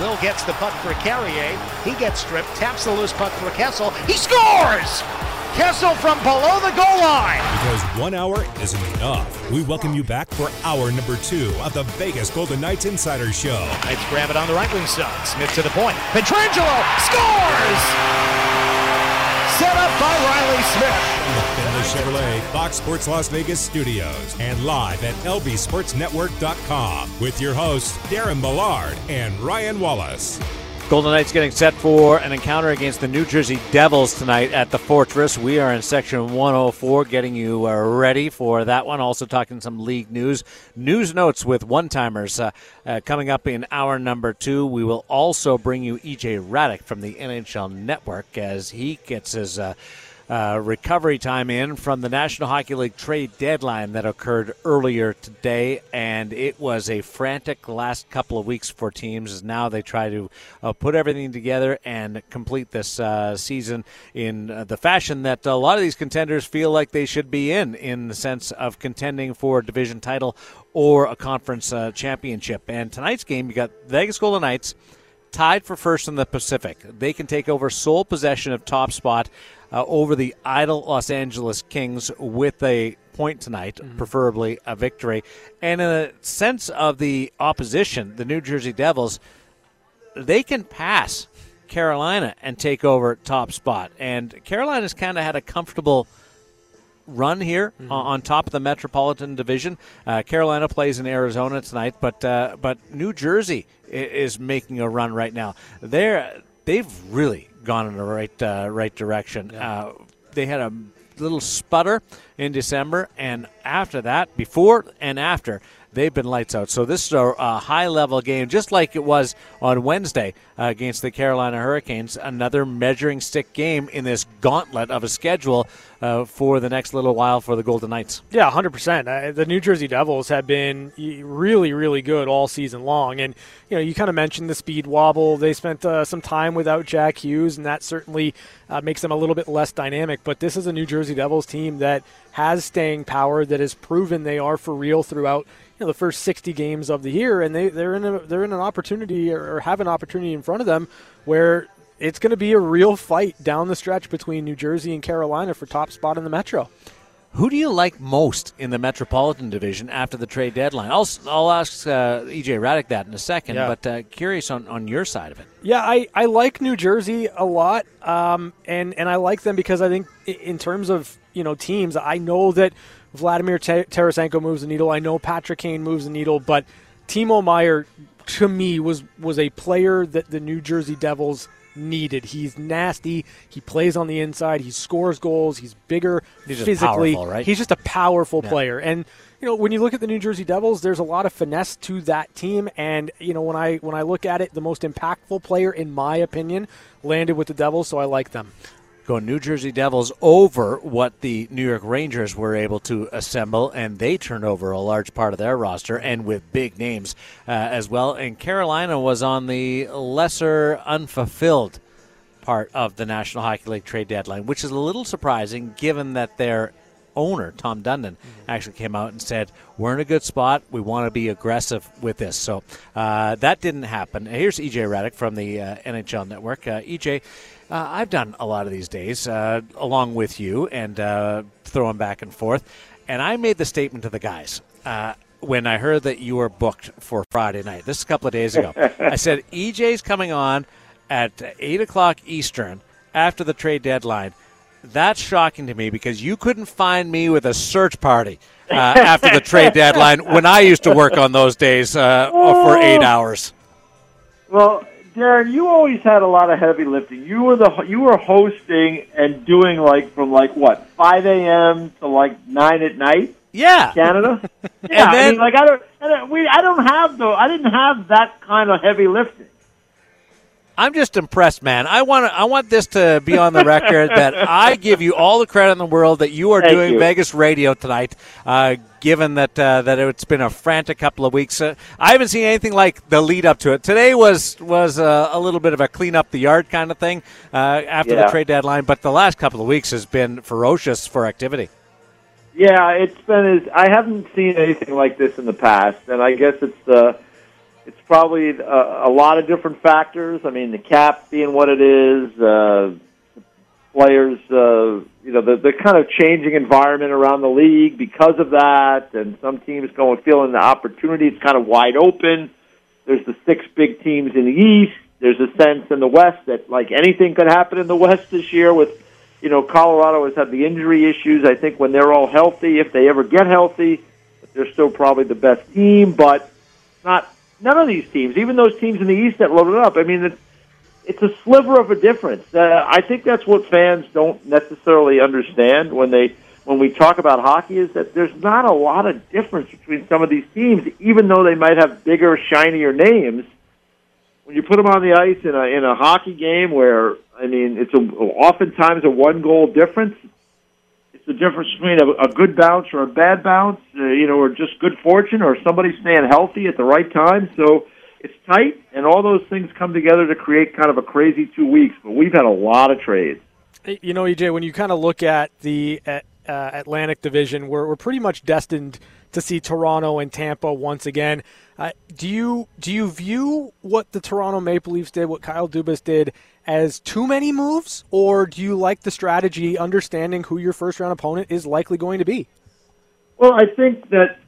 Will gets the puck for Carrier. He gets stripped, taps the loose puck for Kessel. He scores! Kessel from below the goal line. Because one hour isn't enough. We welcome you back for hour number two of the Vegas Golden Knights Insider Show. Knights grab it on the right wing side. Smith to the point. Pietrangelo scores! Set up by Reilly Smith. Chevrolet Fox Sports Las Vegas studios and live at lbsportsnetwork.com with your hosts Darren Millard and Ryan Wallace. Golden Knights getting set for an encounter against the New Jersey Devils tonight at the Fortress. We are in section 104, getting you uh, ready for that one. Also, talking some league news, news notes with one timers uh, uh, coming up in hour number two. We will also bring you EJ Hradek from the NHL Network as he gets his. Uh, recovery time in from the National Hockey League trade deadline that occurred earlier today, and it was a frantic last couple of weeks for teams as now they try to uh, put everything together and complete this uh, season in uh, the fashion that a lot of these contenders feel like they should be in, in the sense of contending for a division title or a conference uh, championship. And tonight's game, you got Vegas Golden Knights tied for first in the Pacific. They can take over sole possession of top spot uh, over the idle Los Angeles Kings with a point tonight, mm-hmm. preferably a victory. And in a sense of the opposition, the New Jersey Devils, they can pass Carolina and take over top spot. And Carolina's kind of had a comfortable run here mm-hmm. on top of the Metropolitan Division. Uh, Carolina plays in Arizona tonight, but uh, but New Jersey is making a run right now. They're they've really gone in the right uh, right direction. Yeah. Uh, they had a little sputter in December, and after that, before and after, they've been lights out. So this is a, a high level game, just like it was on Wednesday uh, against the Carolina Hurricanes. Another measuring stick game in this gauntlet of a schedule uh, for the next little while for the Golden Knights. Yeah, 100%. Uh, the New Jersey Devils have been really, really good all season long. And, you know, you kind of mentioned the speed wobble. They spent uh, some time without Jack Hughes, and that certainly uh, makes them a little bit less dynamic. But this is a New Jersey Devils team that has staying power, that has proven they are for real throughout know, the first 60 games of the year, and they, they're in a, they're in an opportunity or have an opportunity in front of them where it's going to be a real fight down the stretch between New Jersey and Carolina for top spot in the Metro. Who do you like most in the Metropolitan Division after the trade deadline? I'll, I'll ask uh, EJ Hradek that in a second, yeah. but uh, curious on, on your side of it. Yeah, I, I like New Jersey a lot, um, and and I like them because I think in terms of you know teams, I know that Vladimir Tarasenko moves the needle. I know Patrick Kane moves the needle, but Timo Meier to me was was a player that the New Jersey Devils needed. He's nasty. He plays on the inside. He scores goals. He's bigger he's physically. Powerful, right? He's just a powerful yeah. player. And you know, when you look at the New Jersey Devils, there's a lot of finesse to that team. And you know, when I when I look at it, the most impactful player, in my opinion, landed with the Devils. So I like them go New Jersey Devils over what the New York Rangers were able to assemble, and they turned over a large part of their roster and with big names uh, as well. And Carolina was on the lesser unfulfilled part of the National Hockey League trade deadline, which is a little surprising given that their owner, Tom Dundon, mm-hmm. actually came out and said, We're in a good spot. We want to be aggressive with this. So uh, that didn't happen. Here's EJ Hradek from the uh, NHL Network. Uh, EJ, uh, I've done a lot of these days uh, along with you and uh, throwing back and forth. And I made the statement to the guys uh, when I heard that you were booked for Friday night. This is a couple of days ago. I said, EJ's coming on at 8 o'clock Eastern after the trade deadline. That's shocking to me because you couldn't find me with a search party uh, after the trade deadline when I used to work on those days uh, for eight hours. Well, Darren, you always had a lot of heavy lifting. You were the you were hosting and doing like from like what five a.m. to like nine at night. Yeah, Canada. yeah, then, I mean, like I don't, I don't, uh, we, I don't have though. I didn't have that kind of heavy lifting. I'm just impressed, man. I want I want this to be on the record that I give you all the credit in the world that you are Thank doing you. Vegas radio tonight. Uh, given that uh, that it's been a frantic couple of weeks, uh, I haven't seen anything like the lead up to it. Today was was uh, a little bit of a clean up the yard kind of thing uh, after yeah. the trade deadline, but the last couple of weeks has been ferocious for activity. Yeah, it's been. I haven't seen anything like this in the past, and I guess it's the It's probably a, a lot of different factors. I mean, the cap being what it is, uh, players, uh, you know, the, the kind of changing environment around the league because of that, and some teams going feeling the opportunity. It's kind of wide open. There's the six big teams in the East. There's a sense in the West that like anything could happen in the West this year. With, you know, Colorado has had the injury issues. I think when they're all healthy, if they ever get healthy, they're still probably the best team. But not none of these teams, even those teams in the East that loaded up. I mean, it's, a sliver of a difference. Uh, I think that's what fans don't necessarily understand when they when we talk about hockey is that there's not a lot of difference between some of these teams, even though they might have bigger, shinier names. When you put them on the ice in a in a hockey game, where I mean, it's a, oftentimes a one goal difference. It's the difference between a, a good bounce or a bad bounce, uh, you know, or just good fortune, or somebody staying healthy at the right time. So it's tight, and all those things come together to create kind of a crazy two weeks. But we've had a lot of trades. You know, EJ, when you kind of look at the uh, Atlantic Division, we're, we're pretty much destined to see Toronto and Tampa once again. Uh, do you do you view what the Toronto Maple Leafs did, what Kyle Dubas did, as too many moves, or do you like the strategy, understanding who your first round opponent is likely going to be? Well, I think that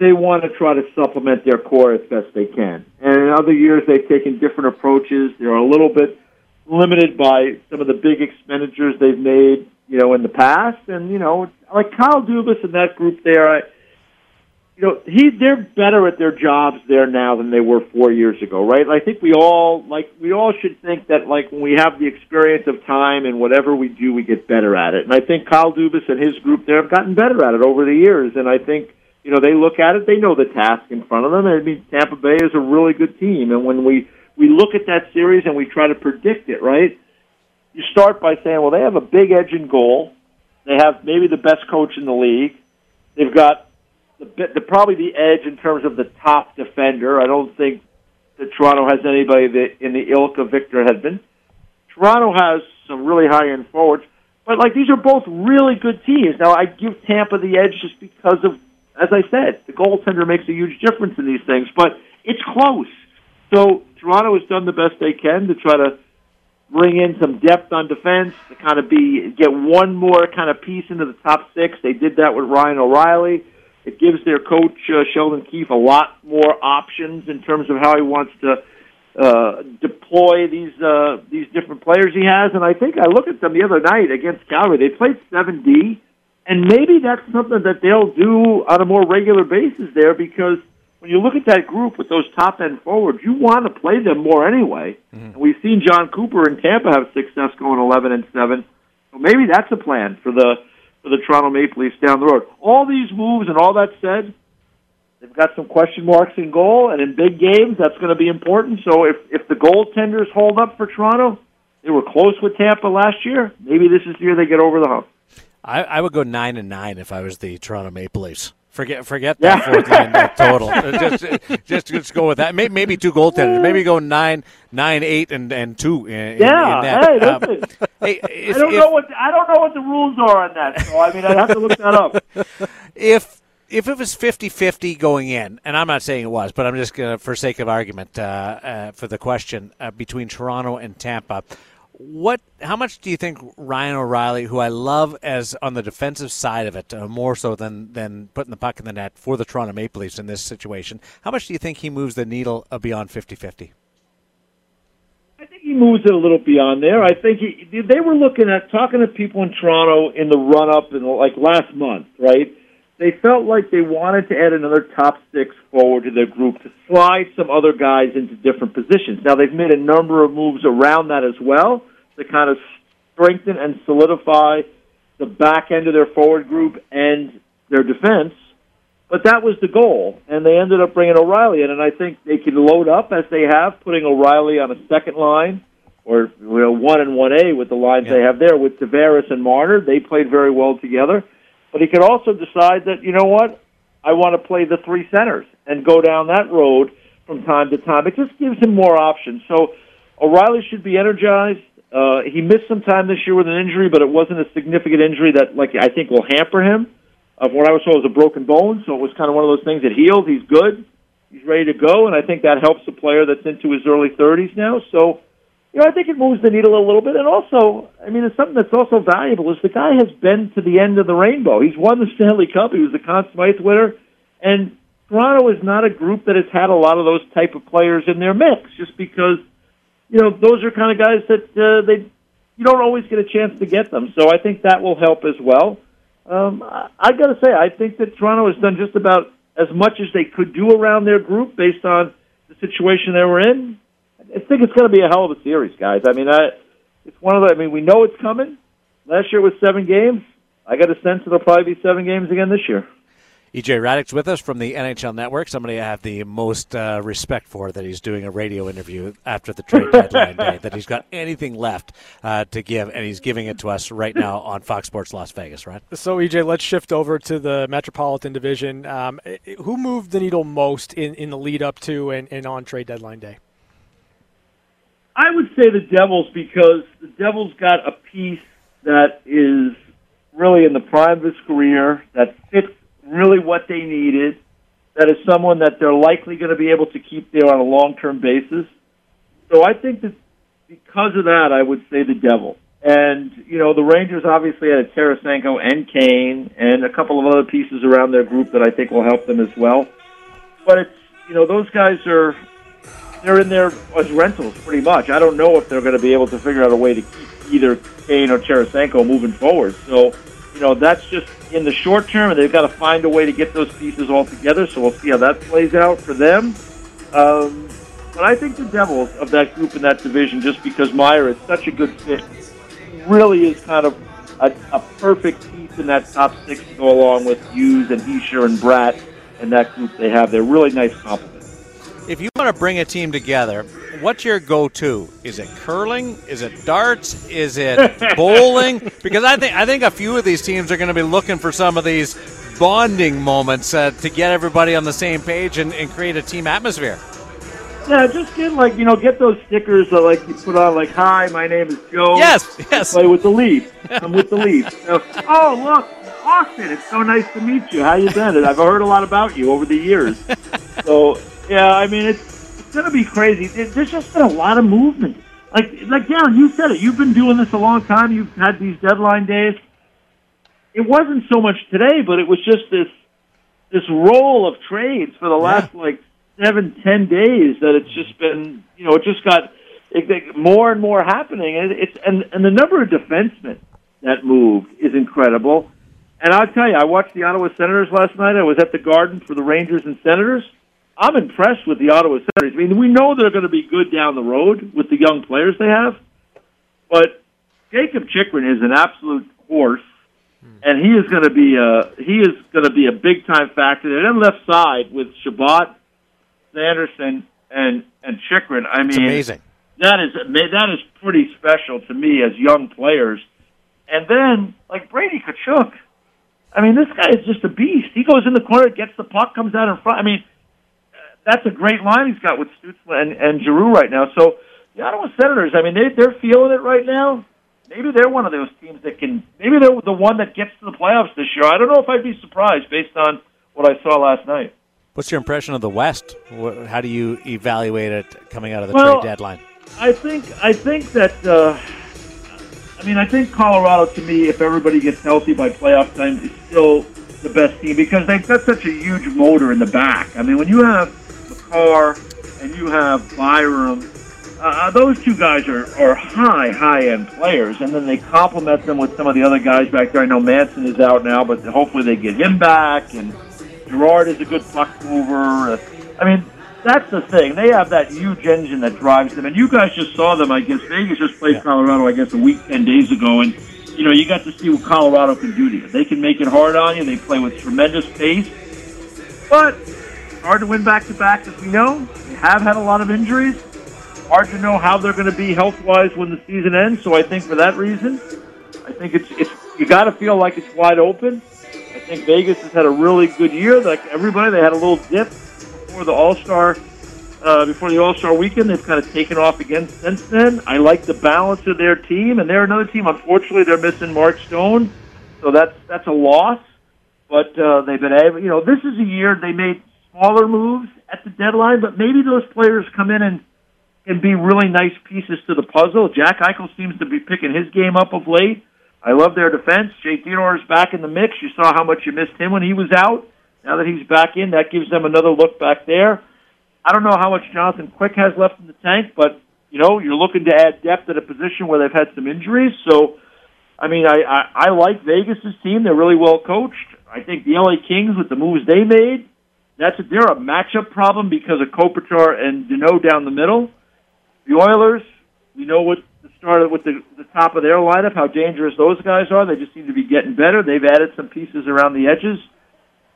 they want to try to supplement their core as best they can. And in other years, they've taken different approaches. They're a little bit limited by some of the big expenditures they've made, you know, in the past. And you know, like Kyle Dubas and that group there, I, you know, he they're better at their jobs there now than they were four years ago, right? I think we all like we all should think that like when we have the experience of time and whatever we do, we get better at it. And I think Kyle Dubas and his group there have gotten better at it over the years. And I think you know, they look at it, they know the task in front of them. I mean, Tampa Bay is a really good team, and when we we look at that series and we try to predict it, right? You start by saying, well, they have a big edge in goal. They have maybe the best coach in the league. They've got the, the probably the edge in terms of the top defender. I don't think that Toronto has anybody that in the ilk of Victor Hedman. Toronto has some really high end forwards, but like these are both really good teams. Now I give Tampa the edge just because of as I said, the goaltender makes a huge difference in these things, but it's close. So Toronto has done the best they can to try to bring in some depth on defense to kind of be get one more kind of piece into the top six. They did that with Ryan O'Reilly. It gives their coach uh, Sheldon Keefe a lot more options in terms of how he wants to uh, deploy these uh, these different players he has. And I think I looked at them the other night against Calgary. They played seven D and maybe that's something that they'll do on a more regular basis there because when you look at that group with those top end forwards, you want to play them more anyway. Mm-hmm. And we've seen Jon Cooper in Tampa have success going eleven and seven. So maybe that's a plan for the for the Toronto Maple Leafs down the road. All these moves and all that said, they've got some question marks in goal, and in big games that's going to be important. So if if the goaltenders hold up for Toronto, they were close with Tampa last year. Maybe this is the year they get over the hump. I, I would go nine and nine if I was the Toronto Maple Leafs. Forget forget that yeah. fourth line total. just, just just go with that. Maybe, maybe two goaltenders. Maybe go nine nine eight and and two. In, yeah. In that. Hey, um, hey, if, I don't if, know what I don't know what the rules are on that. So I mean, I'd have to look that up. If if it was 50-50 going in, and I'm not saying it was, but I'm just going to, for sake of argument, uh, uh, for the question uh, between Toronto and Tampa, what? How much do you think Ryan O'Reilly, who I love as on the defensive side of it, uh, more so than than putting the puck in the net for the Toronto Maple Leafs in this situation, how much do you think he moves the needle beyond 50-50? I think he moves it a little beyond there. I think he, they were looking at talking to people in Toronto in the run up in like last month, right? They felt like they wanted to add another top six forward to their group to slide some other guys into different positions. Now they've made a number of moves around that as well to kind of strengthen and solidify the back end of their forward group and their defense. But that was the goal, and they ended up bringing O'Reilly in, and I think they can load up as they have, putting O'Reilly on a second line or you know one and one A with the lines yeah. they have there with Tavares and Marner. They played very well together, but he could also decide that you know what, I want to play the three centers and go down that road from time to time. It just gives him more options. So O'Reilly should be energized. Uh, he missed some time this year with an injury, but it wasn't a significant injury that, like, I think will hamper him. Of what I was told was a broken bone, so it was kind of one of those things that healed. He's good. He's ready to go, and I think that helps a player that's into his early 30s now. So, you know, I think it moves the needle a little bit. And also, I mean, it's something that's also valuable is the guy has been to the end of the rainbow. He's won the Stanley Cup. He was the Conn Smythe winner, and Toronto is not a group that has had a lot of those type of players in their mix, just because you know those are kind of guys that uh, they you don't always get a chance to get them. So I think that will help as well. Um, I, I got to say, I think that Toronto has done just about as much as they could do around their group based on the situation they were in. I think it's going to be a hell of a series, guys. I mean, I, it's one of the. I mean, we know it's coming. Last year was seven games. I got a sense it'll probably be seven games again this year. EJ Hradek's with us from the NHL Network. Somebody I have the most uh, respect for that he's doing a radio interview after the trade deadline day. That he's got anything left uh, to give, and he's giving it to us right now on Fox Sports Las Vegas. Right. So EJ, let's shift over to the Metropolitan Division. Um, who moved the needle most in, in the lead up to and, and on trade deadline day? I would say the Devils because the Devils got a piece that is really in the prime of his career that fits really what they needed. That is someone that they're likely going to be able to keep there on a long term basis. So I think that because of that, I would say the Devil. And, you know, the Rangers obviously had a Tarasenko and Kane and a couple of other pieces around their group that I think will help them as well. But it's, you know, those guys are, they're in there as rentals pretty much. I don't know if they're going to be able to figure out a way to keep either Kane or Tarasenko moving forward. So, you know, that's just in the short term, and they've got to find a way to get those pieces all together. So we'll see how that plays out for them. Um, but I think the Devils of that group in that division, just because Meier is such a good fit, really is kind of a, a perfect piece in that top six to go along with Hughes and Hischier and Bratt and that group they have. They're really nice complement. If you want to bring a team together, what's your go-to? Is it curling? Is it darts? Is it bowling? Because I think I think a few of these teams are going to be looking for some of these bonding moments uh, to get everybody on the same page and, and create a team atmosphere. Yeah, just get like you know, get those stickers that like you put on like, "Hi, my name is Joe." Yes, yes. Play with the Leafs. I'm with the Leafs. So, oh, look, Austin, it's so nice to meet you. How you been? I've heard a lot about you over the years. So, yeah, I mean, it's it's gonna be crazy. There's just been a lot of movement. Like, like Darren, you said it. You've been doing this a long time. You've had these deadline days. It wasn't so much today, but it was just this this roll of trades for the last like seven, ten days that it's just been, you know, it just got it, it, more and more happening, and it's and and the number of defensemen that moved is incredible. And I'll tell you, I watched the Ottawa Senators last night. I was at the Garden for the Rangers and Senators. I'm impressed with the Ottawa Senators. I mean, we know they're going to be good down the road with the young players they have, but Jakob Chychrun is an absolute horse, hmm. and he is going to be a he is going to be a big time factor. And then left side with Chabot Sanderson and and Chychrun. I mean, it's amazing. That is that is pretty special to me as young players. And then like Brady Tkachuk, I mean, this guy is just a beast. He goes in the corner, gets the puck, comes out in front. I mean, that's a great line he's got with Stutzle and and Giroux right now. So the Ottawa Senators, I mean, they they're feeling it right now. Maybe they're one of those teams that can. Maybe they're the one that gets to the playoffs this year. I don't know if I'd be surprised based on what I saw last night. What's your impression of the West? How do you evaluate it coming out of the well, trade deadline? I think I think that uh, I mean I think Colorado to me, if everybody gets healthy by playoff time, is still the best team because they've got such a huge motor in the back. I mean, when you have Makar and you have Byram, uh, those two guys are, are high, high end players, and then they complement them with some of the other guys back there. I know Manson is out now, but hopefully they get him back and. Girard is a good puck mover. I mean, that's the thing. They have that huge engine that drives them. And you guys just saw them, I guess. Vegas just played yeah. Colorado, I guess, a week, 10 days ago. And, you know, you got to see what Colorado can do to you. They can make it hard on you. They play with tremendous pace. But hard to win back to back, as we know. They have had a lot of injuries. Hard to know how they're going to be health wise when the season ends. So I think for that reason, I think it's, it's you got to feel like it's wide open. I think Vegas has had a really good year. Like everybody, they had a little dip before the All Star, uh, before the All Star weekend. They've kind of taken off again since then. I like the balance of their team, and they're another team. Unfortunately, they're missing Mark Stone, so that's that's a loss. But uh, they've been able. You know, this is a year they made smaller moves, at the deadline, but maybe those players come in and can be really nice pieces to the puzzle. Jack Eichel seems to be picking his game up of late. I love their defense. Jay is back in the mix. You saw how much you missed him when he was out. Now that he's back in, that gives them another look back there. I don't know how much Jonathan Quick has left in the tank, but you know you're looking to add depth at a position where they've had some injuries. So, I mean, I I, I like Vegas's team. They're really well coached. I think the LA Kings with the moves they made, that's they're a matchup problem because of Kopitar and Danault down the middle. The Oilers, we know what the start with the the top of their lineup, how dangerous those guys are. They just seem to be getting better. They've added some pieces around the edges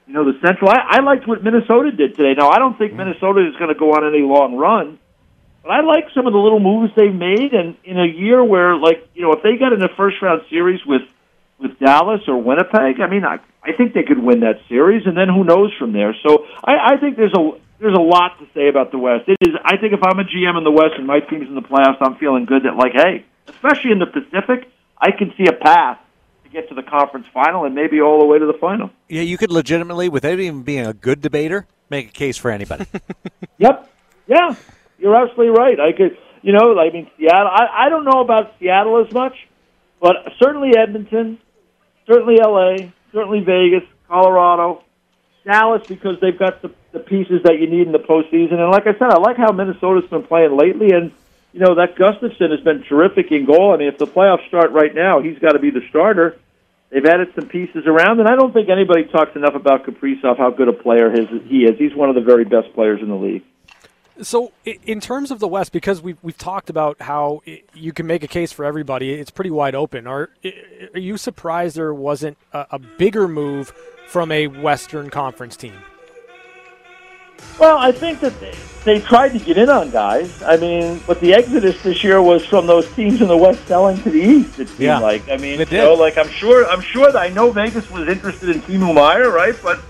you know, the Central. I, I liked what Minnesota did today. Now, I don't think mm-hmm. Minnesota is going to go on any long run, but I like some of the little moves they've made. And in a year where, like, you know, if they got in a first round series with with Dallas or Winnipeg, I mean, I I think they could win that series, and then who knows from there. So I, I think there's a there's a lot to say about the West. It is. I think if I'm a GM in the West and my team's in the playoffs, I'm feeling good that like, hey, especially in the Pacific, I can see a path to get to the conference final and maybe all the way to the final. Yeah, you could legitimately, without even being a good debater, make a case for anybody. yep. Yeah, you're absolutely right. I could, you know, I mean, Seattle. I, I don't know about Seattle as much, but certainly Edmonton, certainly L.A., certainly Vegas, Colorado, Dallas, because they've got the, the pieces that you need in the postseason. And like I said, I like how Minnesota's been playing lately, and you know that Gustavsson has been terrific in goal. I mean, if the playoffs start right now, he's got to be the starter. They've added some pieces around, and I don't think anybody talks enough about Kaprizov, how good a player his, he is. He's one of the very best players in the league. So, in terms of the West, because we've we've talked about how you can make a case for everybody, it's pretty wide open. Are are you surprised there wasn't a, a bigger move from a Western Conference team? Well, I think that they, they tried to get in on guys. I mean, but the exodus this year was from those teams in the West selling to the East. It seemed yeah, like. I mean, you know, like I'm sure, I'm sure that I know Vegas was interested in Timo Meier, right? But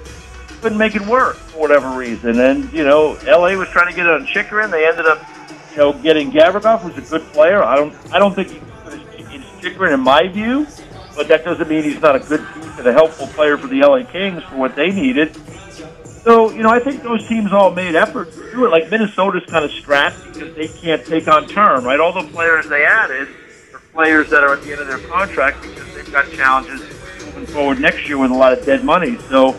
couldn't make it work for whatever reason. And you know, LA was trying to get it on Chychrun. They ended up, you know, getting Gavrikov, who's a good player. I don't, I don't think he's Chychrun in my view, but that doesn't mean he's not a good piece and a helpful player for the LA Kings for what they needed. So, you know, I think those teams all made efforts to do it. Like Minnesota's kind of strapped because they can't take on term, right? All the players they added are players that are at the end of their contract because they've got challenges moving forward next year with a lot of dead money. So,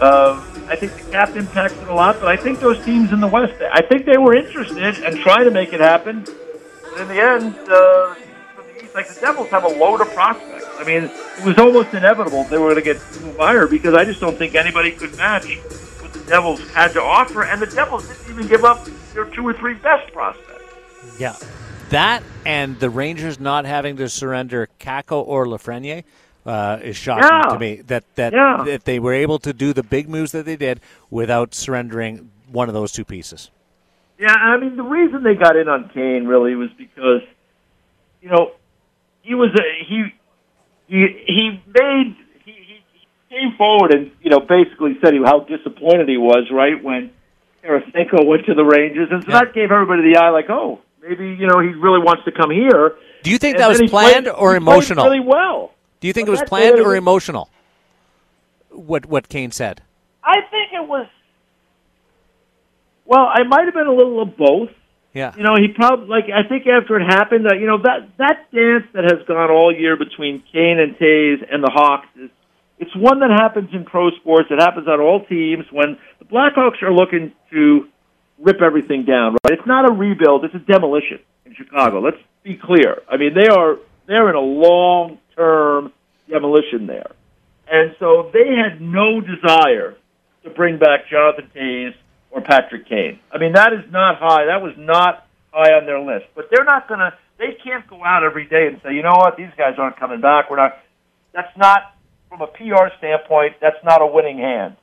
uh, I think the cap impacted a lot, but I think those teams in the West, I think they were interested and trying to make it happen. But in the end, uh, the East, like the Devils have a load of prospects. I mean, it was almost inevitable they were going to get Meier because I just don't think anybody could match what the Devils had to offer, and the Devils didn't even give up their two or three best prospects. Yeah. That and the Rangers not having to surrender Kakko or Lafreniere uh, is shocking yeah. to me. That that, yeah. that they were able to do the big moves that they did without surrendering one of those two pieces. Yeah, I mean the reason they got in on Kane really was because, you know, he was a he he he made he came forward and you know basically said how disappointed he was right when Tarasenko went to the Rangers, and so yeah. that gave everybody the eye like, oh, maybe you know he really wants to come here. Do you think and that was planned played, or emotional? really well. Do you think it was planned or emotional? What what Kane said? I think it was. Well, I might have been a little of both. Yeah. You know, he probably like I think after it happened, uh, you know that that dance that has gone all year between Kane and Toews and the Hawks is it's one that happens in pro sports. It happens on all teams when the Blackhawks are looking to rip everything down. Right? It's not a rebuild; it's a demolition in Chicago. Let's be clear. I mean, they are they're in a long term demolition there, and so they had no desire to bring back Jonathan Toews or Patrick Kane. I mean, that is not high. That was not high on their list. But they're not going to. They can't go out every day and say, you know what, these guys aren't coming back. We're not. That's not from a PR standpoint, that's not a winning hand.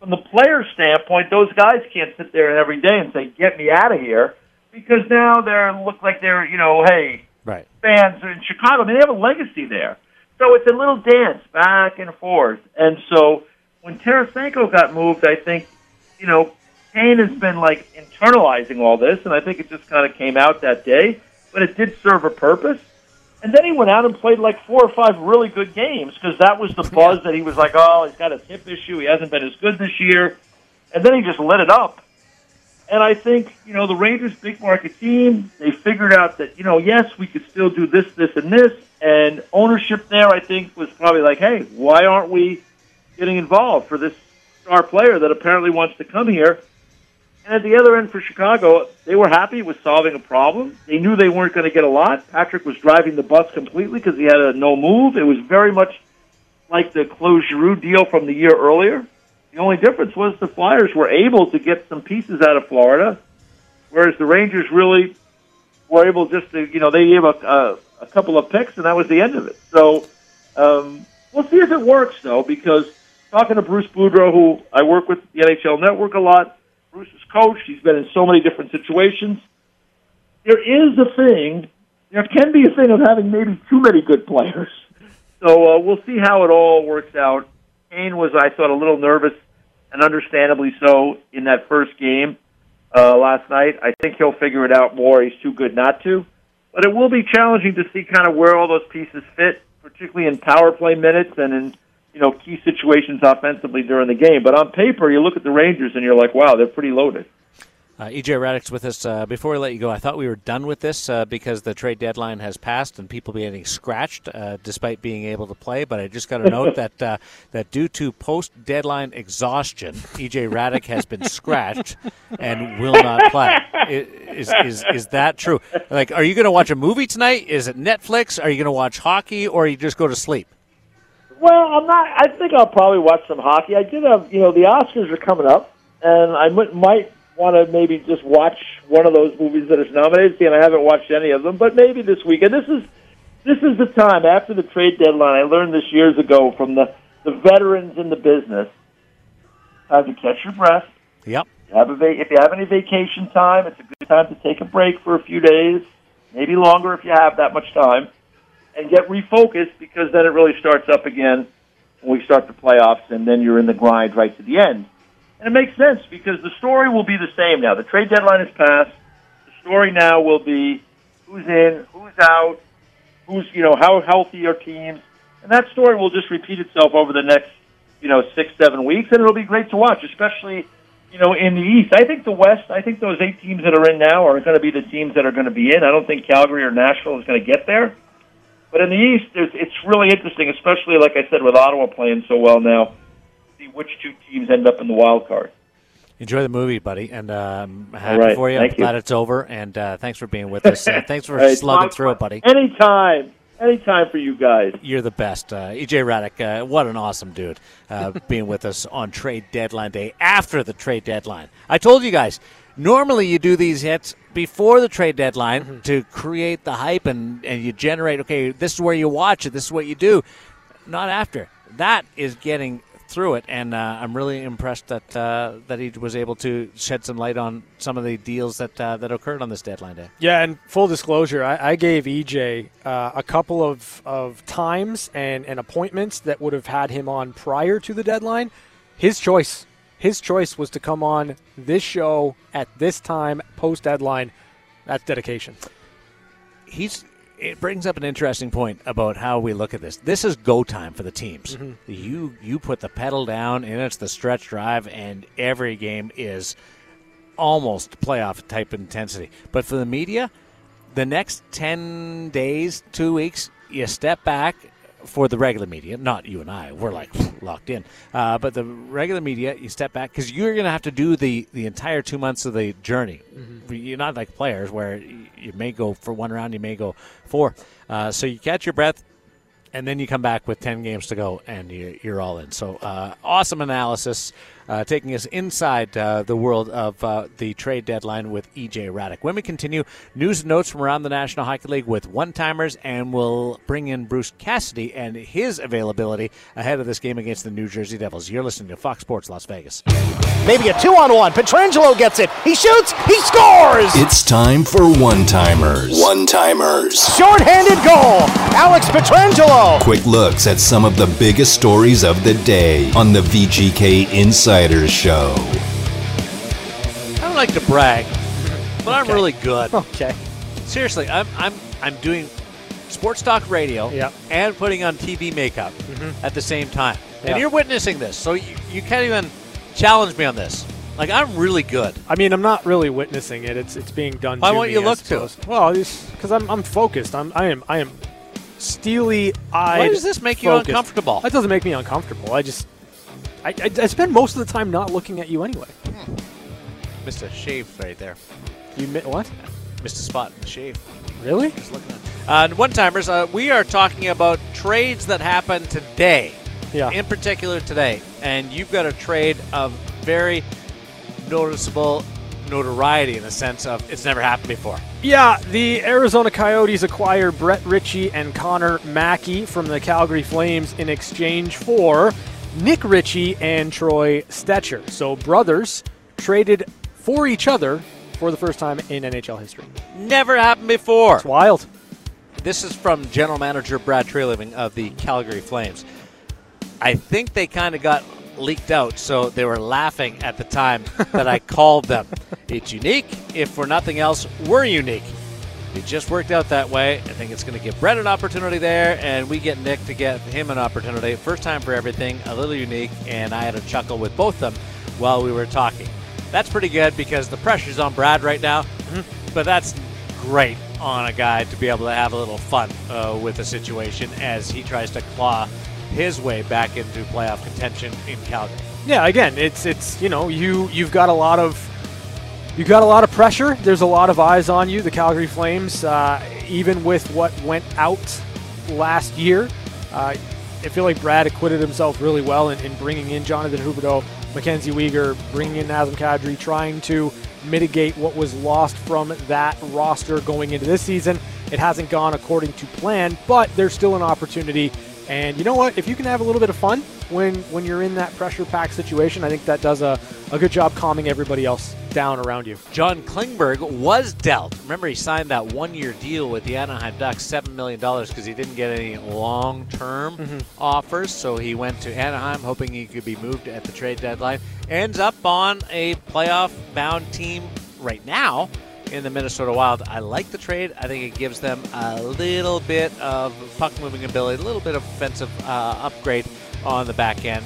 From the player standpoint, those guys can't sit there every day and say, "Get me out of here," because now they look like they're, you know, hey, right. fans in Chicago. I mean, they have a legacy there, so it's a little dance back and forth. And so when Tarasenko got moved, I think, you know, Kane has been like internalizing all this, and I think it just kind of came out that day. But it did serve a purpose. And then he went out and played like four or five really good games because that was the buzz that he was like, oh, he's got a hip issue. He hasn't been as good this year. And then he just lit it up. And I think, you know, the Rangers, big market team, they figured out that, you know, yes, we could still do this, this, and this. And ownership there, I think, was probably like, hey, why aren't we getting involved for this star player that apparently wants to come here? And at the other end for Chicago, they were happy with solving a problem. They knew they weren't going to get a lot. Patrick was driving the bus completely because he had a no move. It was very much like the Claude Giroux deal from the year earlier. The only difference was the Flyers were able to get some pieces out of Florida, whereas the Rangers really were able just to, you know, they gave a, a, a couple of picks and that was the end of it. So um, we'll see if it works, though, because talking to Bruce Boudreau, who I work with the NHL Network a lot, Bruce is coach. He's been in so many different situations. There is a thing. There can be a thing of having maybe too many good players. So uh, we'll see how it all works out. Kane was, I thought, a little nervous and understandably so in that first game uh, last night. I think he'll figure it out more. He's too good not to. But it will be challenging to see kind of where all those pieces fit, particularly in power play minutes and in you know key situations offensively during the game. But on paper, you look at the Rangers and you're like, wow, they're pretty loaded. Uh, EJ Hradek's with us. Uh, before we let you go, I thought we were done with this uh, because the trade deadline has passed and people be getting scratched uh, despite being able to play. But I just got to note that uh, that due to post deadline exhaustion, EJ Hradek has been scratched and will not play. Is, is is that true? Like, are you going to watch a movie tonight? Is it Netflix? Are you going to watch hockey, or you just go to sleep? Well, I'm not. I think I'll probably watch some hockey. I did have, you know, the Oscars are coming up, and I might want to maybe just watch one of those movies that is nominated. See, and I haven't watched any of them, but maybe this weekend. This is this is the time after the trade deadline. I learned this years ago from the the veterans in the business. Time to catch your breath. Yep. Have a va- if you have any vacation time, it's a good time to take a break for a few days, maybe longer if you have that much time, and get refocused because then it really starts up again when we start the playoffs, and then you're in the grind right to the end. And it makes sense because the story will be the same now. The trade deadline is passed. The story now will be who's in, who's out, who's, you know, how healthy are teams. And that story will just repeat itself over the next, you know, six, seven weeks. And it'll be great to watch, especially, you know, in the East. I think the West, I think those eight teams that are in now are going to be the teams that are going to be in. I don't think Calgary or Nashville is going to get there. But in the East, it's really interesting, especially, like I said, with Ottawa playing so well now see which two teams end up in the wild card. Enjoy the movie, buddy, and um, happy right. for you. Thank I'm glad it's over, and uh, thanks for being with us. Uh, thanks for right. slugging through it, buddy. Anytime. Anytime for you guys. You're the best. Uh, EJ Hradek, uh, what an awesome dude uh, being with us on trade deadline day after the trade deadline. I told you guys, normally you do these hits before the trade deadline mm-hmm. to create the hype and, and you generate, okay, this is where you watch it, this is what you do. Not after. That is getting through it, and uh, I'm really impressed that uh, that he was able to shed some light on some of the deals that uh, that occurred on this deadline day. Yeah, and full disclosure, I, I gave EJ uh, a couple of, of times and, and appointments that would have had him on prior to the deadline. His choice, his choice was to come on this show at this time post deadline. That's dedication. He's it brings up an interesting point about how we look at this. This is go time for the teams. Mm-hmm. You you put the pedal down and it's the stretch drive, and every game is almost playoff type intensity. But for the media, the next ten days, two weeks, you step back for the regular media, not you and I, we're like locked in. Uh, but the regular media, you step back because you're going to have to do the, the entire two months of the journey. Mm-hmm. You're not like players where you may go for one round, you may go four. Uh, so you catch your breath, and then you come back with 10 games to go and you're all in. So, uh, awesome analysis uh, taking us inside uh, the world of uh, the trade deadline with EJ Hradek. When we continue, news and notes from around the National Hockey League with one timers, and we'll bring in Bruce Cassidy and his availability ahead of this game against the New Jersey Devils. You're listening to Fox Sports Las Vegas. Maybe a two on one. Pietrangelo gets it. He shoots. He scores. It's time for one timers. One timers. Short-handed goal. Alex Pietrangelo. Quick looks at some of the biggest stories of the day on the VGK Inside Insiders Show. I don't like to brag, but I'm really good. Okay. Seriously, I'm I'm I'm doing sports talk radio yep. and putting on TV makeup mm-hmm. at the same time, yep. and you're witnessing this, so you, you can't even challenge me on this. Like I'm really good. I mean, I'm not really witnessing it. It's it's being done. Why to won't me, you I look to suppose. Well, because I'm I'm focused. I'm I am I am steely eyed. Why does this make you uncomfortable? That doesn't make me uncomfortable. I just I, I, I spend most of the time not looking at you anyway. Missed a shave right there. You mi- what? Missed a spot in the shave. Really? Just looking at. Uh, one timers, uh, we are talking about trades that happened today. Yeah. In particular today, and you've got a trade of very noticeable notoriety in the sense of it's never happened before. Yeah, the Arizona Coyotes acquire Brett Ritchie and Connor Mackey from the Calgary Flames in exchange for Nick Ritchie and Troy Stecher. So brothers traded for each other for the first time in NHL history. Never happened before. It's wild. This is from general manager Brad Treliving of the Calgary Flames. I think they kind of got leaked out, so they were laughing at the time that I called them. It's unique. If for nothing else, we're unique. It just worked out that way. I think it's going to give Brett an opportunity there, and we get Nick to get him an opportunity. First time for everything, a little unique, and I had a chuckle with both of them while we were talking. That's pretty good because the pressure's on Brad right now, but that's great on a guy to be able to have a little fun uh, with the situation as he tries to claw his way back into playoff contention in Calgary. Yeah, again, it's it's you know you you've got a lot of you've got a lot of pressure. There's a lot of eyes on you. The Calgary Flames, uh, even with what went out last year, uh, I feel like Brad acquitted himself really well in, in bringing in Jonathan Huberdeau, Mackenzie Weegar, bringing in Nazem Kadri, trying to mitigate what was lost from that roster going into this season. It hasn't gone according to plan, but there's still an opportunity. And you know what? If you can have a little bit of fun when when you're in that pressure pack situation, I think that does a, a good job calming everybody else down around you. John Klingberg was dealt. Remember, he signed that one year deal with the Anaheim Ducks, $7 million, because he didn't get any long term mm-hmm. offers. So he went to Anaheim hoping he could be moved at the trade deadline. Ends up on a playoff bound team right now in the Minnesota Wild. I like the trade. I think it gives them a little bit of puck moving ability, a little bit of offensive uh, upgrade on the back end.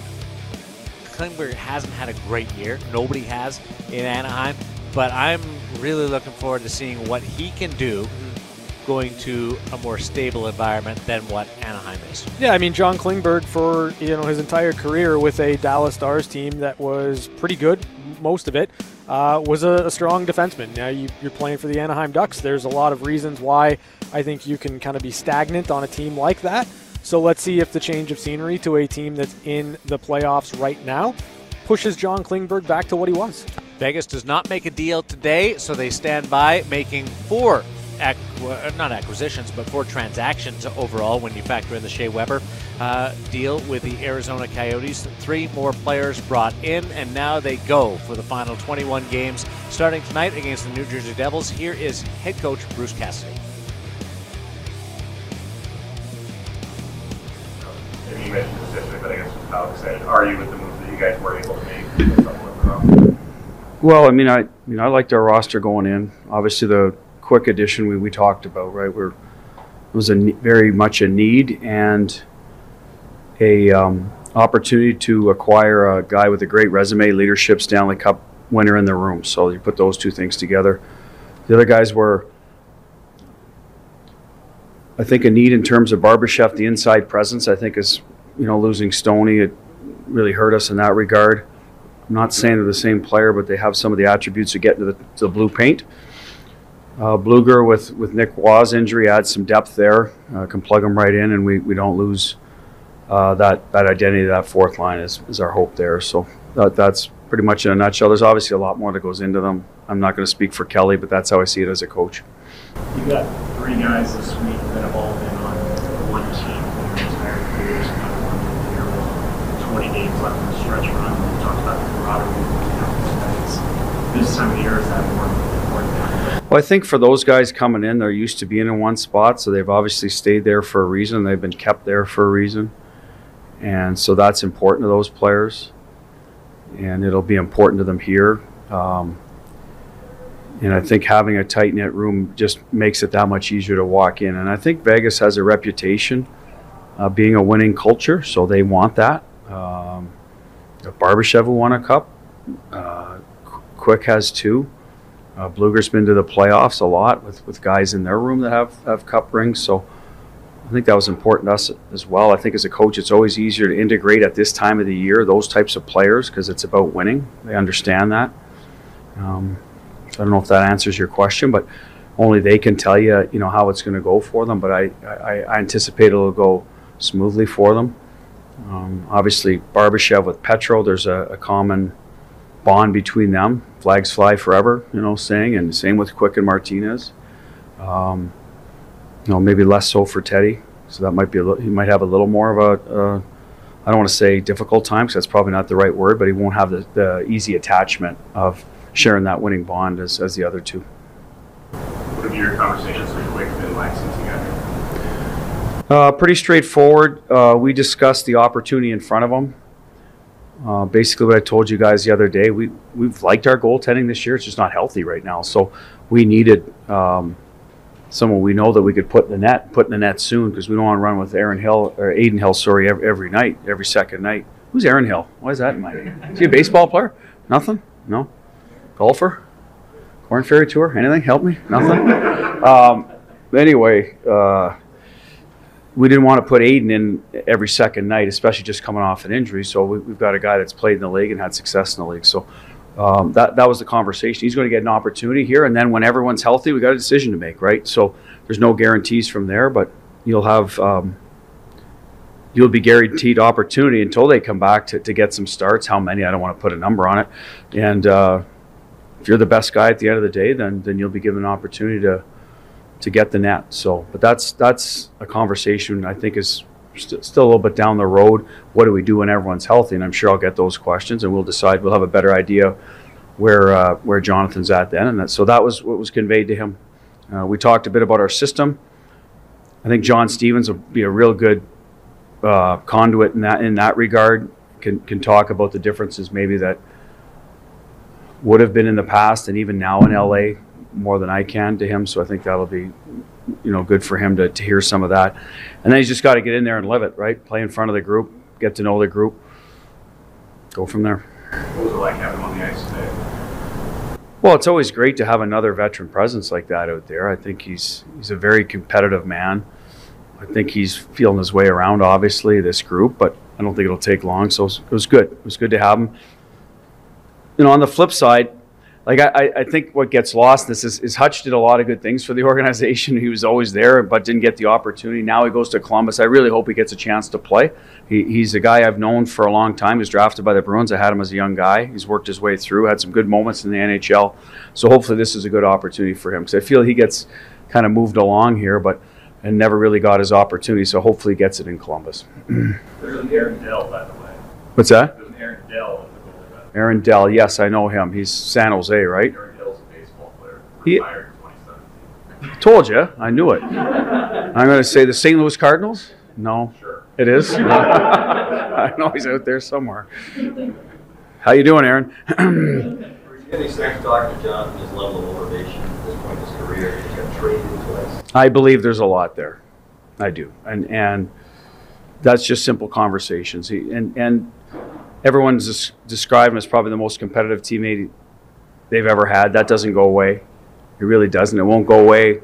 Klingberg hasn't had a great year. Nobody has in Anaheim, but I'm really looking forward to seeing what he can do going to a more stable environment than what Anaheim is. Yeah, I mean John Klingberg for you know his entire career with a Dallas Stars team that was pretty good, most of it, uh, was a, a strong defenseman. Now you, you're playing for the Anaheim Ducks. There's a lot of reasons why I think you can kind of be stagnant on a team like that. So let's see if the change of scenery to a team that's in the playoffs right now pushes John Klingberg back to what he was. Vegas does not make a deal today, so they stand by making four, ac- uh, not acquisitions, but four transactions overall when you factor in the Shea Weber uh, deal with the Arizona Coyotes. Three more players brought in, and now they go for the final 21 games starting tonight against the New Jersey Devils. Here is head coach Bruce Cassidy. And you mentioned this yesterday, but I guess how excited are you with the moves that you guys were able to make? with something like that? Well, I mean, I, I mean, I liked our roster going in. Obviously, the quick addition we, we talked about, right? We're it was a very much a need and a um, opportunity to acquire a guy with a great resume, leadership, Stanley Cup winner in the room. So you put those two things together. The other guys were, I think, a need in terms of Barbashev, the inside presence. I think is, you know, losing Stoney, it really hurt us in that regard. I'm not saying they're the same player, but they have some of the attributes to get into the, to the blue paint. Uh, Blueger with, with Nick Waugh's injury adds some depth there. Uh, can plug him right in, and we, we don't lose uh, that that identity. That fourth line is, is our hope there. So that, that's pretty much in a nutshell. There's obviously a lot more that goes into them. I'm not going to speak for Kelly, but that's how I see it as a coach. You've got three guys this week that have all been on one team for their entire careers. One year 20 games left in the stretch run. We talked about the camaraderie the guys. This time of year, is that? Well, I think for those guys coming in, they're used to being in one spot, so they've obviously stayed there for a reason. They've been kept there for a reason. And so that's important to those players. And it'll be important to them here. Um, and I think having a tight knit room just makes it that much easier to walk in. And I think Vegas has a reputation uh, being a winning culture, so they want that. Um, Barbashev won a cup, uh, Quick has two. Uh, Blueger's been to the playoffs a lot with, with guys in their room that have, have cup rings. So I think that was important to us as well. I think as a coach, it's always easier to integrate at this time of the year those types of players because it's about winning. They understand that. Um, I don't know if that answers your question, but only they can tell you, you know, how it's going to go for them. But I, I, I anticipate it'll go smoothly for them. Um, obviously, Barbashev with Petro, there's a, a, common bond between them. Flags fly forever, you know, saying, and same with Quick and Martinez. Um, you know, maybe less so for Teddy. So that might be a little, he might have a little more of a, uh, I don't want to say difficult time because that's probably not the right word, but he won't have the, the easy attachment of sharing that winning bond as, as the other two. What have your conversations with Quick been like since you got here? Uh, pretty straightforward. Uh, we discussed the opportunity in front of them. Uh, basically, what I told you guys the other day, we we've liked our goaltending this year. It's just not healthy right now, so we needed um, someone we know that we could put in the net, put in the net soon, because we don't want to run with Aaron Hill or Adin Hill, sorry, every, every night, every second night. Who's Aaron Hill? Why is that in my name? Is he a baseball player? Nothing? No. Golfer? Corn Ferry Tour? Anything? Help me? Nothing? um, anyway, uh, we didn't want to put Aiden in every second night, especially just coming off an injury. So we, have got a guy that's played in the league and had success in the league. So um, that that was the conversation. He's going to get an opportunity here, and then when everyone's healthy, we got a decision to make, right? So there's no guarantees from there, but you'll have um, you'll be guaranteed opportunity until they come back to, to get some starts. How many? I don't want to put a number on it, and. Uh, if you're the best guy at the end of the day, then then you'll be given an opportunity to to get the net. So, but that's that's a conversation I think is st- still a little bit down the road. What do we do when everyone's healthy? And I'm sure I'll get those questions, and we'll decide. We'll have a better idea where uh, where Jonathan's at then. And that, so that was what was conveyed to him. Uh, we talked a bit about our system. I think John Stevens will be a real good uh, conduit in that in that regard. Can can talk about the differences maybe that would have been in the past and even now in LA more than I can to him. So I think that'll be, you know, good for him to, to hear some of that. And then he's just got to get in there and live it, right? Play in front of the group, get to know the group, go from there. What was it like having him on the ice today? Well, it's always great to have another veteran presence like that out there. I think he's he's a very competitive man. I think he's feeling his way around, obviously, this group, but I don't think it'll take long. So it was good. It was good to have him you know, on the flip side, like I, I think what gets lost this is, is Hutch did a lot of good things for the organization. He was always there, but didn't get the opportunity. Now he goes to Columbus. I really hope he gets a chance to play. He, he's a guy I've known for a long time. He was drafted by the Bruins. I had him as a young guy. He's worked his way through, had some good moments in the NHL. So hopefully this is a good opportunity for him because I feel he gets kind of moved along here, but and never really got his opportunity. So hopefully he gets it in Columbus. There's an Aaron Dell, by the way. What's that? There's an Aaron Dell Aaron Dell, yes, I know him. He's San Jose, right? Aaron Dell's a baseball player. He- in 2017. Told you, I knew it. I'm going to say the St. Louis Cardinals. No, Sure. it is. I know he's out there somewhere. How you doing, Aaron? Any sense talking to his level of motivation at this point in his career, he got traded twice. I believe there's a lot there. I do, and and that's just simple conversations. He, and and everyone's des- described him as probably the most competitive teammate they've ever had. That doesn't go away. It really doesn't. It won't go away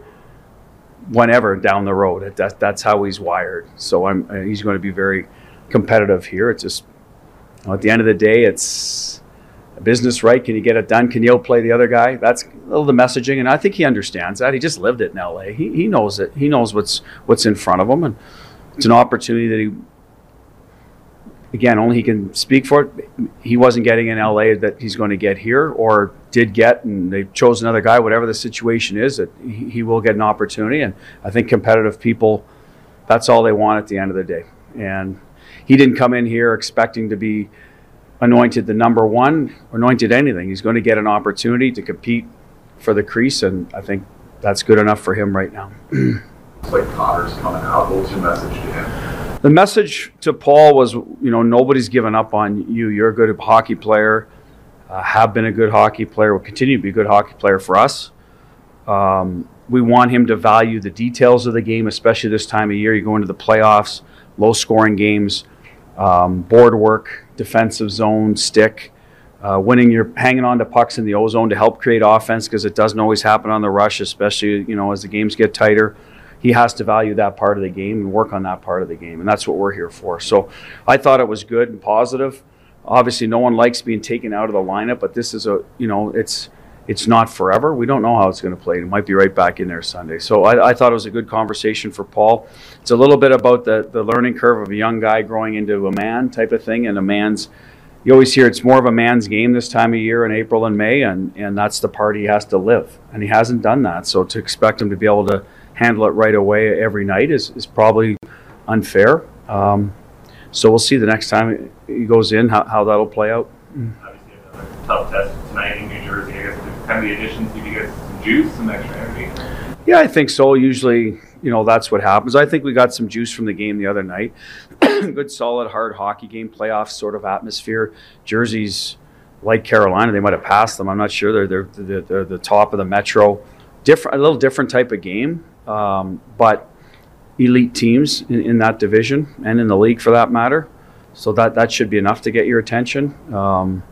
whenever down the road. That, that's how he's wired. So I'm uh, he's going to be very competitive here. It's just at the end of the day, it's a business, right? Can you get it done? Can you outplay the other guy? That's a little the messaging, and I think he understands that. He just lived it in L.A. He, he knows it. He knows what's what's in front of him, and it's an opportunity that he again, only he can speak for it. He wasn't getting in LA that he's going to get here, or did get, and they chose another guy. Whatever the situation is, that he, will get an opportunity. And I think competitive people, that's all they want at the end of the day. And he didn't come in here expecting to be anointed the number one, anointed anything. He's going to get an opportunity to compete for the crease, and I think that's good enough for him right now. It's like Cotter's coming out. What was your message to him? The message to Paul was, you know, nobody's given up on you. You're a good hockey player, uh, have been a good hockey player, will continue to be a good hockey player for us. Um, we want him to value the details of the game, especially this time of year. You go into the playoffs, low scoring games, um, board work, defensive zone, stick. uh, winning your hanging on to pucks in the ozone to help create offense because it doesn't always happen on the rush, especially you know as the games get tighter. He has to value that part of the game and work on that part of the game, and that's what we're here for. So I thought it was good and positive. Obviously, no one likes being taken out of the lineup, but this is a you know it's it's not forever. We don't know how it's going to play. It might be right back in there Sunday. So I, I, thought it was a good conversation for Paul. It's a little bit about the, the learning curve of a young guy growing into a man type of thing, and a man's. You always hear it's more of a man's game this time of year in April and May, and, and that's the part he has to live. And he hasn't done that. So to expect him to be able to handle it right away every night is, is probably unfair. Um, so we'll see the next time he goes in how, how that'll play out. Obviously, another tough test tonight in New Jersey. I guess kind of the additions give you guys some juice, some extra energy? Yeah, I think so. Usually, you know, that's what happens. I think we got some juice from the game the other night. Good, solid, hard hockey game, playoff sort of atmosphere. Jersey's like Carolina. They might have passed them. I'm not sure. They're they're, they're, they're the top of the Metro. Different, a little different type of game, um, but elite teams in, in, that division and in the league for that matter. So that that should be enough to get your attention. Um,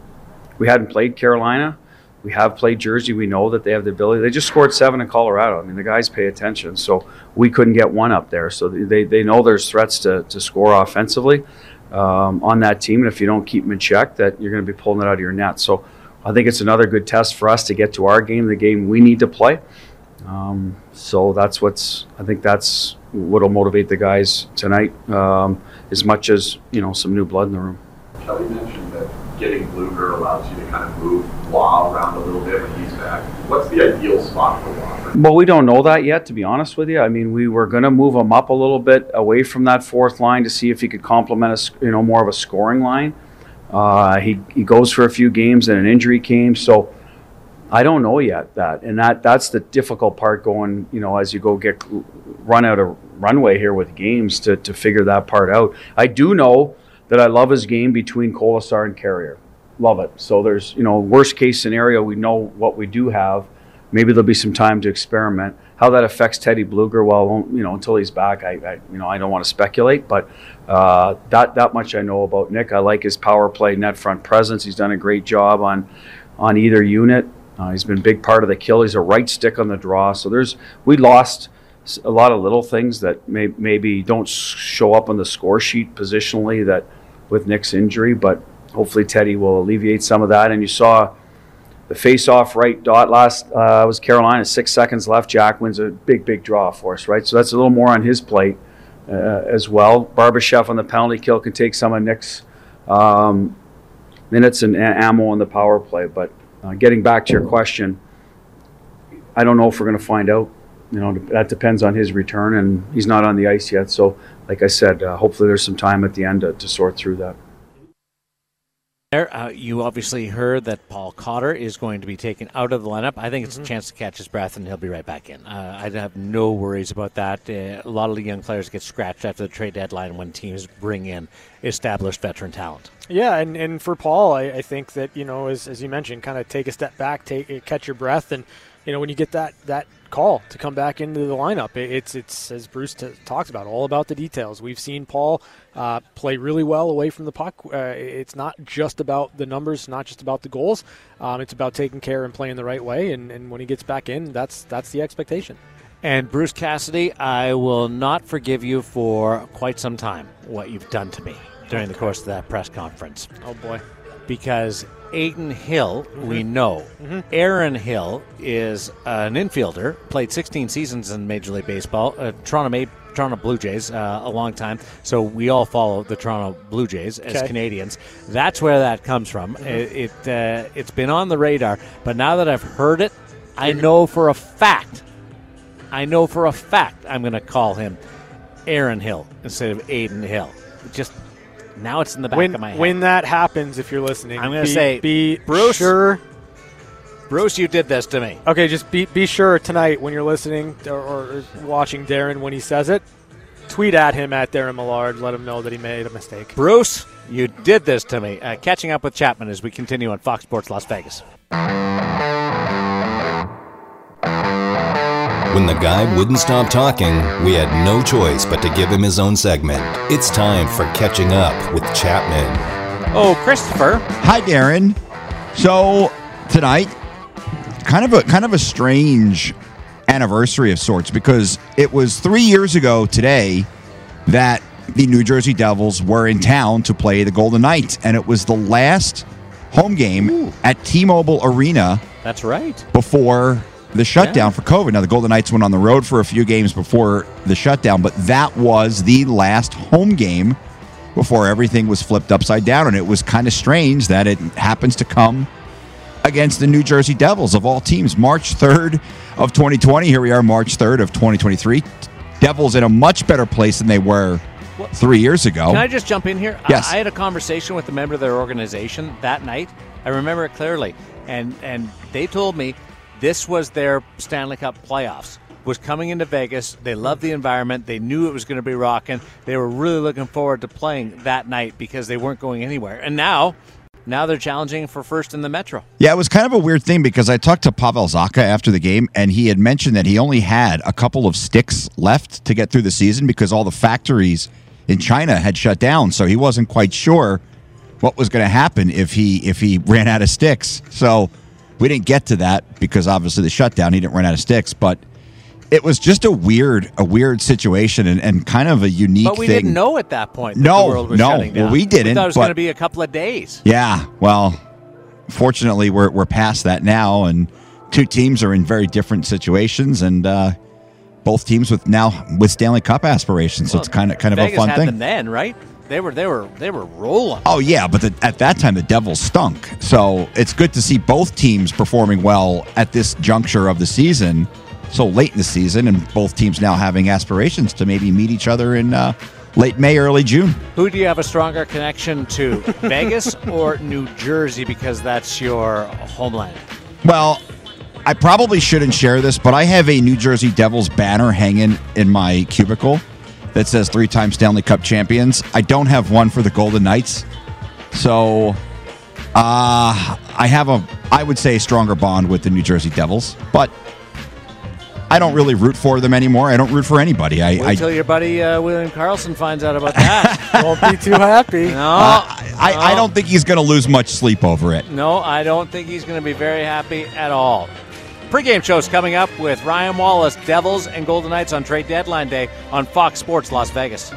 we hadn't played Carolina we have played Jersey. We know that they have the ability. They just scored seven in Colorado. I mean, the guys pay attention. So we couldn't get one up there. So they, they know there's threats to, to score offensively um, on that team. And if you don't keep them in check, that you're going to be pulling it out of your net. So I think it's another good test for us to get to our game, the game we need to play. Um, so that's what's. I think that's what'll motivate the guys tonight, um, as much as you know some new blood in the room. Kelly mentioned that getting Blueger allows you to kind of move Roy around a little bit when he's back. What's the ideal spot for Roy? Well, we don't know that yet, to be honest with you. I mean, we were going to move him up a little bit away from that fourth line to see if he could complement a, you know, more of a scoring line. Uh, he, he goes for a few games and an injury came, so I don't know yet that, and that that's the difficult part going. You know, as you go get run out of runway here with games to to figure that part out. I do know that I love his game between Kolesar and Carrier. Love it. So there's, you know, worst case scenario, we know what we do have. Maybe there'll be some time to experiment. How that affects Teddy Blueger, well, you know, until he's back, I, I you know, I don't want to speculate, but uh, that that much I know about Nick. I like his power play, net front presence. He's done a great job on on either unit. Uh, he's been a big part of the kill. He's a right stick on the draw. So there's we lost a lot of little things that may, maybe don't show up on the score sheet positionally that with Nick's injury, but hopefully Teddy will alleviate some of that. And you saw the face-off right dot last uh, was Carolina, six seconds left. Jack wins a big, big draw for us, right? So that's a little more on his plate uh, as well. Barbashev on the penalty kill can take some of Nick's um, minutes and ammo on the power play. But uh, getting back to your question, I don't know if we're going to find out. You know, that depends on his return, and he's not on the ice yet. So like I said, uh, hopefully there's some time at the end to, to sort through that. There, uh, you obviously heard that Paul Cotter is going to be taken out of the lineup. I think it's mm-hmm. a chance to catch his breath, and he'll be right back in. Uh, I have no worries about that. Uh, a lot of the young players get scratched after the trade deadline when teams bring in established veteran talent. Yeah, and, and for Paul, I, I think that you know, as, as you mentioned, kind of take a step back, take catch your breath, and you know, when you get that that call to come back into the lineup. It's it's as Bruce t- talks about, all about the details. We've seen Paul uh, play really well away from the puck. Uh, it's not just about the numbers, not just about the goals. Um, it's about taking care and playing the right way. And, and when he gets back in, that's that's the expectation. And Bruce Cassidy, I will not forgive you for quite some time what you've done to me during the course of that press conference. Oh boy, because Adin Hill, mm-hmm. we know. Mm-hmm. Aaron Hill is an infielder, played 16 seasons in Major League Baseball, uh, Toronto May, Toronto Blue Jays uh, a long time. So we all follow the Toronto Blue Jays as okay. Canadians. That's where that comes from. Mm-hmm. It, it uh, it's been on the radar, but now that I've heard it, I know for a fact. I know for a fact I'm going to call him Aaron Hill instead of Adin Hill. Just now it's in the back when, of my head. When that happens, if you're listening, I'm going to say, be Bruce, sure. Bruce, you did this to me. Okay, just be be sure tonight when you're listening or, or watching Darren when he says it, tweet at him at Darren Millard. Let him know that he made a mistake. Bruce, you did this to me. Uh, catching up with Chapman as we continue on Fox Sports Las Vegas. When the guy wouldn't stop talking, we had no choice but to give him his own segment. It's time for Catching Up with Chapman. Oh, Christopher. Hi, Darren. So tonight, kind of a kind of a strange anniversary of sorts because it was three years ago today that the New Jersey Devils were in town to play the Golden Knights, and it was the last home game at T-Mobile Arena That's right. before the shutdown for COVID. Now the Golden Knights went on the road for a few games before the shutdown, but that was the last home game before everything was flipped upside down, and it was kind of strange that it happens to come against the New Jersey Devils of all teams. March 3rd of 2020. Here we are, March 3rd of 2023. Devils in a much better place than they were three years ago. Can I just jump in here? Yes. I, I had a conversation with a member of their organization that night. I remember it clearly, and and they told me this was their Stanley Cup playoffs. Was coming into Vegas. They loved the environment. They knew it was going to be rocking. They were really looking forward to playing that night because they weren't going anywhere. And now, now they're challenging for first in the Metro. Yeah, it was kind of a weird thing because I talked to Pavel Zacha after the game, and he had mentioned that he only had a couple of sticks left to get through the season because all the factories in China had shut down. So he wasn't quite sure what was going to happen if he if he ran out of sticks. So we didn't get to that because obviously the shutdown, he didn't run out of sticks, but. It was just a weird, a weird situation, and, and kind of a unique But we thing. didn't know at that point. That No, the world was no. shutting down. Well, we didn't, We thought it was going to be a couple of days. Yeah, well, fortunately, we're we're past that now, and two teams are in very different situations, and uh, both teams with now with Stanley Cup aspirations. So it's kind of kind of Vegas a fun thing. then, right? They were they were they were rolling. Oh yeah, but the, at that time the Devils stunk. So it's good to see both teams performing well at this juncture of the season, so late in the season, and both teams now having aspirations to maybe meet each other in uh, late May, early June. Who do you have a stronger connection to, Vegas or New Jersey? Because that's your homeland. Well, I probably shouldn't share this, but I have a New Jersey Devils banner hanging in my cubicle that says three time Stanley Cup champions. I don't have one for the Golden Knights. So uh, I have a, I would say, a stronger bond with the New Jersey Devils, but I don't really root for them anymore. I don't root for anybody. I, Wait I, your buddy uh, William Karlsson finds out about that. Won't be too happy. No, uh, I, I don't think he's going to lose much sleep over it. no, I don't think he's going to be very happy at all. Pre-game shows coming up with Ryan Wallace, Devils and Golden Knights on trade deadline day on Fox Sports Las Vegas.